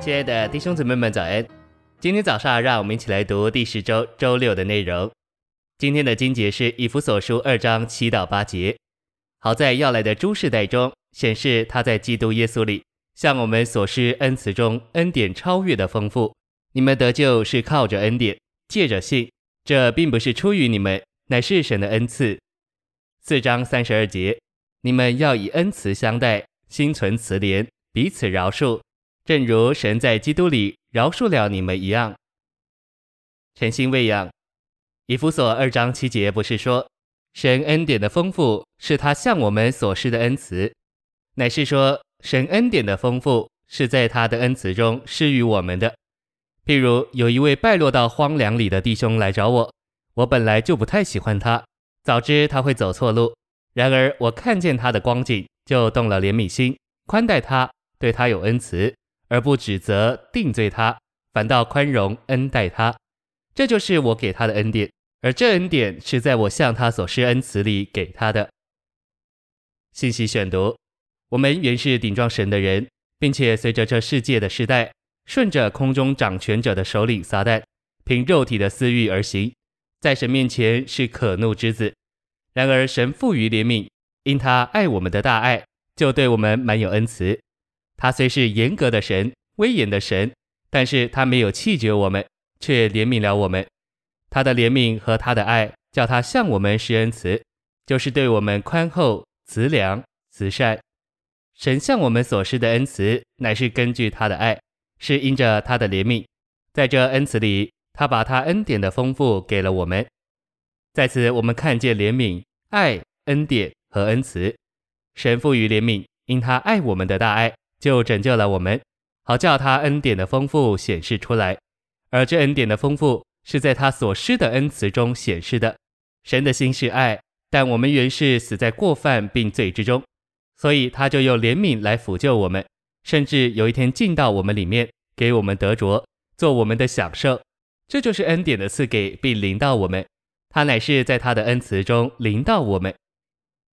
亲爱的弟兄姊妹们，早安！今天早上，让我们一起来读第十周周六的内容。今天的经节是以弗所书二章七到八节。好在要来的诸世代中，显示他在基督耶稣里向我们所施恩慈中恩典超越的丰富。你们得救是靠着恩典，借着信。这并不是出于你们，乃是神的恩赐。四章三十二节，你们要以恩慈相待，心存慈怜，彼此饶恕。正如神在基督里饶恕了你们一样，诚心喂养。以弗所二章七节不是说，神恩典的丰富是他向我们所施的恩慈，乃是说神恩典的丰富是在他的恩慈中施予我们的。譬如有一位败落到荒凉里的弟兄来找我，我本来就不太喜欢他，早知他会走错路，然而我看见他的光景，就动了怜悯心，宽待他，对他有恩慈。而不指责定罪他，反倒宽容恩待他，这就是我给他的恩典。而这恩典是在我向他所施恩慈里给他的。信息选读：我们原是顶撞神的人，并且随着这世界的时代，顺着空中掌权者的首领撒旦，凭肉体的私欲而行，在神面前是可怒之子。然而神富于怜悯，因他爱我们的大爱，就对我们满有恩慈。他虽是严格的神，威严的神，但是他没有弃绝我们，却怜悯了我们。他的怜悯和他的爱，叫他向我们施恩慈，就是对我们宽厚、慈良、慈善。神向我们所施的恩慈，乃是根据他的爱，是因着他的怜悯。在这恩慈里，他把他恩典的丰富给了我们。在此，我们看见怜悯、爱、恩典和恩慈。神赋予怜悯，因他爱我们的大爱。就拯救了我们，好叫他恩典的丰富显示出来，而这恩典的丰富是在他所施的恩慈中显示的。神的心是爱，但我们原是死在过犯并罪之中，所以他就用怜悯来抚救我们，甚至有一天进到我们里面，给我们得着，做我们的享受。这就是恩典的赐给并临到我们，他乃是在他的恩慈中临到我们，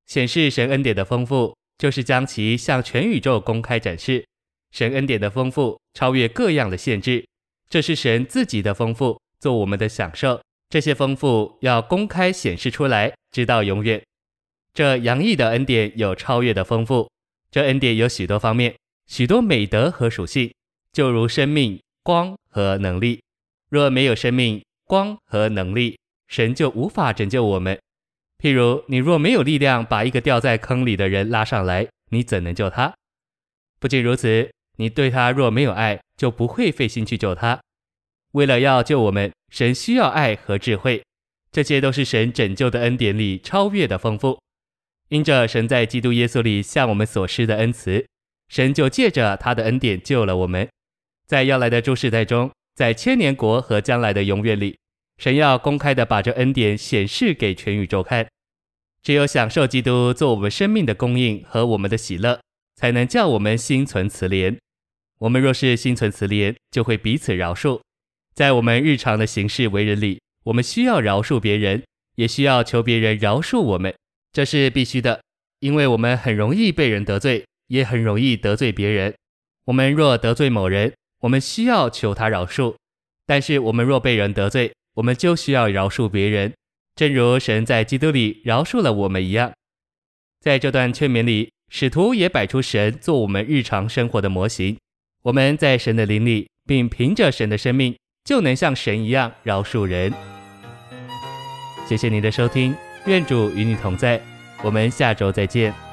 显示神恩典的丰富。就是将其向全宇宙公开展示，神恩典的丰富超越各样的限制，这是神自己的丰富，做我们的享受。这些丰富要公开显示出来，直到永远。这洋溢的恩典有超越的丰富，这恩典有许多方面，许多美德和属性，就如生命、光和能力。若没有生命、光和能力，神就无法拯救我们。譬如，你若没有力量把一个掉在坑里的人拉上来，你怎能救他？不仅如此，你对他若没有爱，就不会费心去救他。为了要救我们，神需要爱和智慧，这些都是神拯救的恩典里超越的丰富。因着神在基督耶稣里向我们所施的恩慈，神就借着他的恩典救了我们。在要来的诸世代中，在千年国和将来的永远里。神要公开的把这恩典显示给全宇宙看，只有享受基督做我们生命的供应和我们的喜乐，才能叫我们心存慈怜。我们若是心存慈怜，就会彼此饶恕。在我们日常的行事为人里，我们需要饶恕别人，也需要求别人饶恕我们，这是必须的，因为我们很容易被人得罪，也很容易得罪别人。我们若得罪某人，我们需要求他饶恕，但是我们若被人得罪，我们就需要饶恕别人，正如神在基督里饶恕了我们一样。在这段劝勉里，使徒也摆出神做我们日常生活的模型。我们在神的灵里，并凭着神的生命，就能像神一样饶恕人。谢谢您的收听，愿主与你同在，我们下周再见。